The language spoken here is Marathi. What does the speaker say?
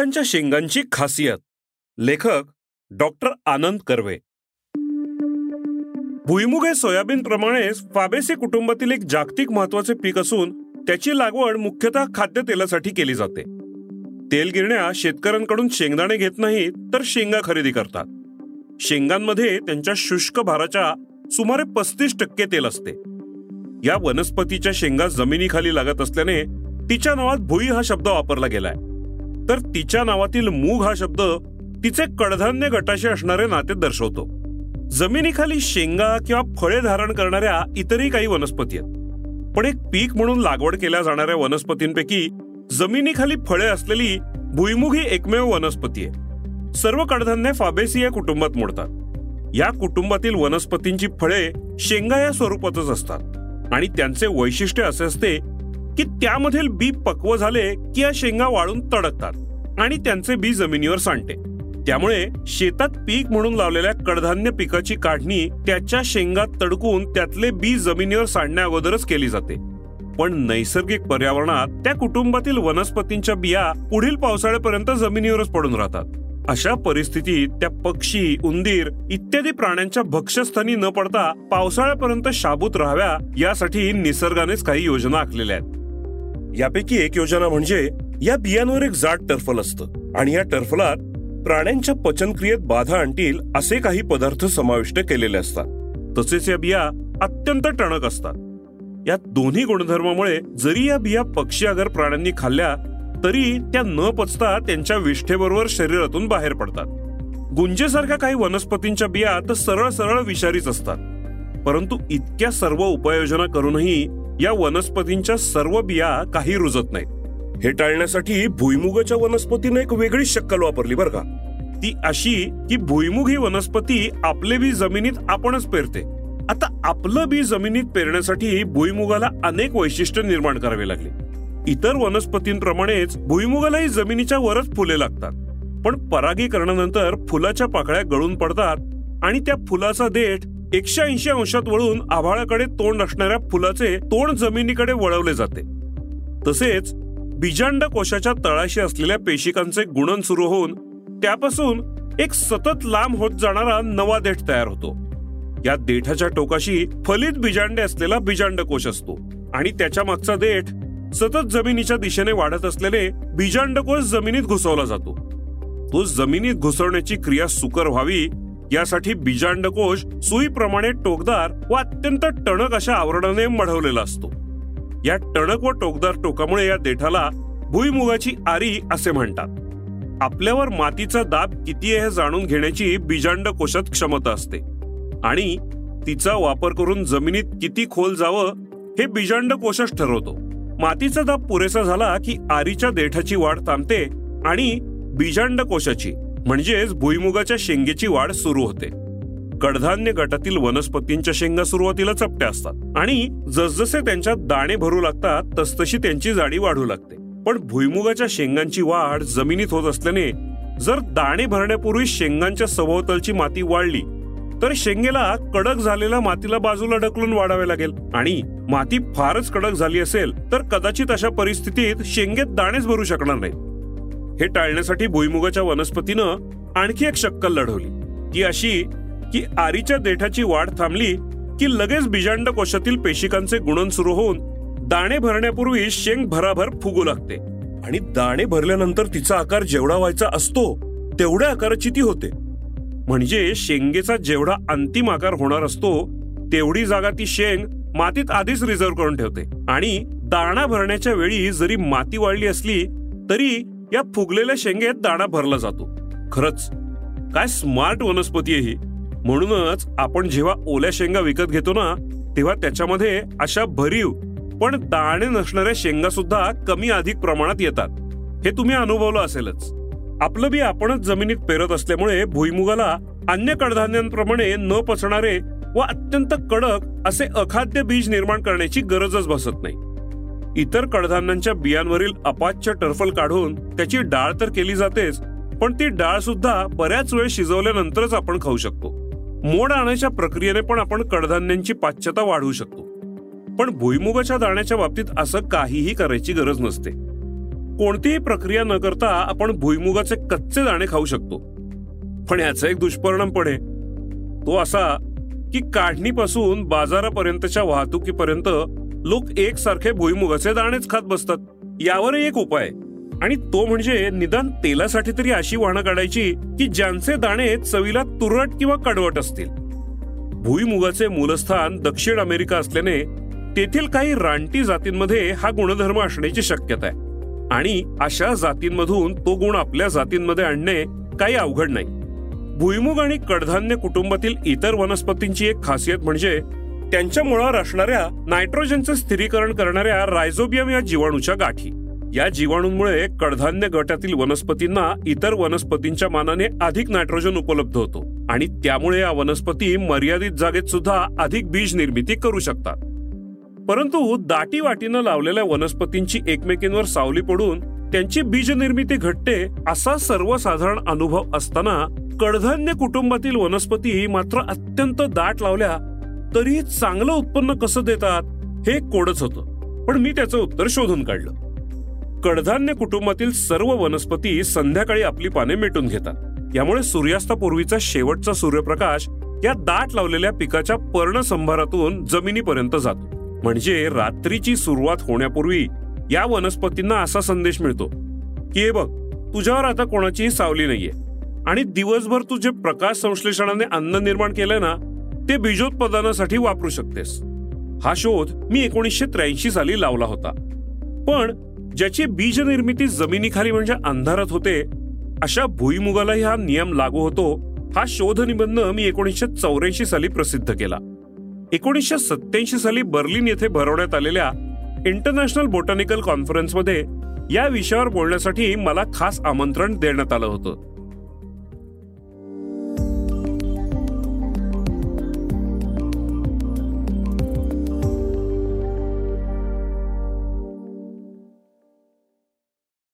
भुईमुगांच्या शेंगांची खासियत. लेखक डॉक्टर आनंद कर्वे. भुईमुग हे सोयाबीन प्रमाणेच फाबेसी कुटुंबातील एक जागतिक महत्त्वाचे पीक असून त्याची लागवड मुख्यतः खाद्यतेलासाठी केली जाते. तेल गिरण्या शेतकऱ्यांकडून शेंगदाणे घेत नाहीत तर शेंगा खरेदी करतात. शेंगांमध्ये त्यांच्या शुष्क भाराच्या सुमारे पस्तीस टक्के तेल असते. या वनस्पतीच्या शेंगा जमिनीखाली लागत असल्याने तिच्या नावात भुई हा शब्द वापरला गेलाय. तर तिच्या नावातील मूग हा शब्द तिचे कडधान्य गटाशी असणारे नाते दर्शवतो. जमिनीखाली शेंगा किंवा फळे धारण करणाऱ्या इतरही काही वनस्पती आहेत. पण एक पीक म्हणून लागवड केल्या जाणाऱ्या वनस्पतींपैकी जमिनीखाली फळे असलेली भुईमुग ही एकमेव वनस्पती आहे. सर्व कडधान्य फाबेसी या कुटुंबात मोडतात. या कुटुंबातील वनस्पतींची फळे शेंगा या स्वरूपातच असतात आणि त्यांचे वैशिष्ट्य असे असते की त्यामधील बी पक्व झाले की या शेंगा वाळून तडकतात आणि त्यांचे बी जमिनीवर सांडते. त्यामुळे शेतात पीक म्हणून लावलेल्या कडधान्य पिकाची काढणी त्याच्या शेंगात तडकून त्यातले बी जमिनीवर सांडण्या अगोदरच केली जाते. पण नैसर्गिक पर्यावरणात त्या कुटुंबातील वनस्पतींच्या बिया पुढील पावसाळ्यापर्यंत जमिनीवरच पडून राहतात. अशा परिस्थितीत त्या पक्षी उंदीर इत्यादी प्राण्यांच्या भक्ष्यस्थानी न पडता पावसाळ्यापर्यंत शाबूत राहाव्या यासाठी निसर्गानेच काही योजना आखलेल्या आहेत. यापैकी एक योजना म्हणजे या बियांवर एक जाड टर्फल असतं. आणि या टर्फलात प्राण्यांच्या पचनक्रियेत बाधा आणतील असे काही पदार्थ समाविष्ट केलेले असतात. तसेच या बिया अत्यंत टणक असतात. या दोन्ही गुणधर्मामुळे जरी या बिया पक्षी अगर प्राण्यांनी खाल्ल्या तरी त्या न पचता त्यांच्या विष्ठेबरोबर शरीरातून बाहेर पडतात. गुंजेसारख्या काही वनस्पतींच्या बिया तर सरळ सरळ विषारीच असतात. परंतु इतक्या सर्व उपाययोजना करूनही या वनस्पतींच्या सर्व बिया काही रुजत नाहीत. हे टाळण्यासाठी भुईमुगाच्या वनस्पतीने एक वेगळी शक्कल वापरली बरं का. ती अशी की भुईमुग ही वनस्पती आपले बी जमिनीत आपणच पेरते. आता आपलं बी जमिनीत पेरण्यासाठी भुईमुगाला अनेक वैशिष्ट्य निर्माण करावे लागले. इतर वनस्पतींप्रमाणेच भुईमुगालाही जमिनीच्या वरच फुले लागतात. पण परागीकरणानंतर फुलाच्या पाकळ्या गळून पडतात आणि त्या फुलाचा देठ एकशे ऐंशी अंशात वळून आभाळाकडे तोंड असणाऱ्या फुलाचे तोंड जमिनीकडे वळवले जाते. तसेच बीजांड कोशाच्या तळाशी असलेल्या पेशिकांचे गुणन सुरू होऊन त्यापासून एक सतत लांब होत जाणारा नवा देठ तयार होतो. या देठाच्या टोकाशी फलित बीजांडे असलेला बीजांड कोश असतो आणि त्याच्या मागचा देठ सतत जमिनीच्या दिशेने वाढत असलेले बीजांडकोश जमिनीत घुसवला जातो. तो जमिनीत घुसवण्याची क्रिया सुकर व्हावी यासाठी बीजांडकोश सुईप्रमाणे टोकदार व अत्यंत टणक अशा आवरणाने मढवलेला असतो. या टणक व टोकदार टोकामुळे या देठाला भुईमुगाची आरी असे म्हणतात. आपल्यावर मातीचा दाब किती आहे हे जाणून घेण्याची बीजांड कोशात क्षमता असते. आणि तिचा वापर करून जमिनीत किती खोल जावं हे बीजांड कोशच ठरवतो. मातीचा दाब पुरेसा झाला की आरीच्या देठाची वाढ थांबते आणि बीजांड कोशाची म्हणजेच भुईमुगाच्या शेंगेची वाढ सुरू होते. कडधान्य गटातील वनस्पतींच्या शेंगा सुरुवातीला चपट्या असतात आणि जसजसे त्यांच्यात दाणे भरू लागतात तसतशी त्यांची जाडी वाढू लागते. पण भुईमुगाच्या शेंगांची वाढ जमिनीत होत असल्याने जर दाणे भरण्यापूर्वी शेंगांच्या सभोवतालची माती वाढली तर शेंगेला कडक झालेल्या मातीला बाजूला ढकलून वाढावे लागेल. आणि माती फारच कडक झाली असेल तर कदाचित अशा परिस्थितीत शेंगेत दाणेच भरू शकणार नाही हे टाळण्यासाठी भुईमुगाच्या वनस्पतीनं आणखी एक शक्कल लढवली. ती अशी की आरीच्या देठाची वाढ थांबली की लगेच बिजांड कोशातील पेशिकांचे गुणन सुरू होऊन दाणे भरण्यापूर्वी शेंग भराभर फुगू लागते. आणि दाणे भरल्यानंतर तिचा आकार जेवढा व्हायचा असतो तेवढ्या आकाराची ती होते. म्हणजे शेंगेचा जेवढा अंतिम आकार होणार असतो तेवढी जागा ती शेंग मातीत आधीच रिझर्व करून ठेवते. आणि दाणा भरण्याच्या वेळी जरी माती वाढली असली तरी या फुगलेल्या शेंगेत दाणा भरला जातो. खरंच काय स्मार्ट वनस्पती आहे ही. म्हणूनच आपण जेव्हा ओल्या शेंगा विकत घेतो ना तेव्हा त्याच्यामध्ये अशा भरीव पण दाणे नसणाऱ्या शेंगा सुद्धा कमी अधिक प्रमाणात येतात. हे तुम्ही अनुभवलं असेलच. आपलं बी आपणच जमिनीत पेरत असल्यामुळे भुईमुगाला अन्य कडधान्यांप्रमाणे न पचणारे व अत्यंत कडक असे अखाद्य बीज निर्माण करण्याची गरजच भासत नाही. इतर कडधान्यांच्या बियांवरील अपाच्य टर्फल काढून त्याची डाळ तर केली जातेच पण ती डाळ सुद्धा बऱ्याच वेळ शिजवल्यानंतरच आपण खाऊ शकतो. मोड आणण्याच्या प्रक्रियेने पण आपण कडधान्यांची पाच्यता वाढवू शकतो. पण भुईमुगाच्या दाण्याच्या बाबतीत असं काहीही करायची गरज नसते. कोणतीही प्रक्रिया न करता आपण भुईमुगाचे कच्चे दाणे खाऊ शकतो. पण याचा एक दुष्परिणाम पडे तो असा की काढणीपासून बाजारापर्यंतच्या वाहतुकीपर्यंत लोक एकसारखे भुईमुगाचे दाणेच खात बसतात. यावर एक उपाय. आणि तो म्हणजे निदान तेलासाठी तरी अशी वाहनं काढायची की ज्यांचे दाणे चवीला तुरट किंवा कडवट असतील. भुईमुगाचे मूलस्थान दक्षिण अमेरिका असल्याने तेथील काही रानटी जातींमध्ये हा गुणधर्म असण्याची शक्यता आहे. आणि अशा जातींमधून तो गुण आपल्या जातींमध्ये आणणे काही अवघड नाही. भुईमुग आणि कडधान्य कुटुंबातील इतर वनस्पतींची एक खासियत म्हणजे त्यांच्या मुळावर असणाऱ्या नायट्रोजनचं स्थिरीकरण करणाऱ्या रायझोबियम या जीवाणूच्या गाठी. या जीवाणूंमुळे कडधान्य गटातील वनस्पतींना इतर वनस्पतींच्या मानाने अधिक नायट्रोजन उपलब्ध होतो. आणि त्यामुळे या वनस्पती मर्यादित जागेत सुद्धा अधिक बीज निर्मिती करू शकतात. परंतु दाटी वाटीनं लावलेल्या वनस्पतींची एकमेकींवर सावली पडून त्यांची बीज निर्मिती घटते असा सर्वसाधारण अनुभव असताना कडधान्य कुटुंबातील वनस्पती मात्र अत्यंत दाट लावल्या तरी चांगलं उत्पन्न कसं देतात हे कोडच होतं. पण मी त्याचं उत्तर शोधून काढलं. कडधान्य कुटुंबातील सर्व वनस्पती संध्याकाळी आपली पाने मिटून घेतात. यामुळे सूर्यास्तापूर्वीचा शेवटचा सूर्यप्रकाश या दाट लावलेल्या पिकाच्या पर्णसंभारातून जमिनीपर्यंत जातो. म्हणजे रात्रीची सुरुवात होण्यापूर्वी या वनस्पतींना असा संदेश मिळतो की हे बघ तुझ्यावर आता कोणाचीही सावली नाहीये. आणि दिवसभर तू जे प्रकाश संश्लेषणाने अन्न निर्माण केलंय ना ते बीजोत्पादनासाठी वापरू शकतेस. हा शोध मी एकोणीसशे त्र्याऐंशी साली लावला होता. पण ज्याची बीज निर्मिती जमिनीखाली म्हणजे अंधारात होते अशा भुईमुगालाही हा नियम लागू होतो हा शोध निबंध मी एकोणीसशे चौऱ्याऐंशी साली प्रसिद्ध केला. एकोणीसशे सत्याऐंशी साली बर्लिन येथे भरवण्यात आलेल्या इंटरनॅशनल बोटॅनिकल कॉन्फरन्समध्ये या विषयावर बोलण्यासाठी मला खास आमंत्रण देण्यात आलं होतं.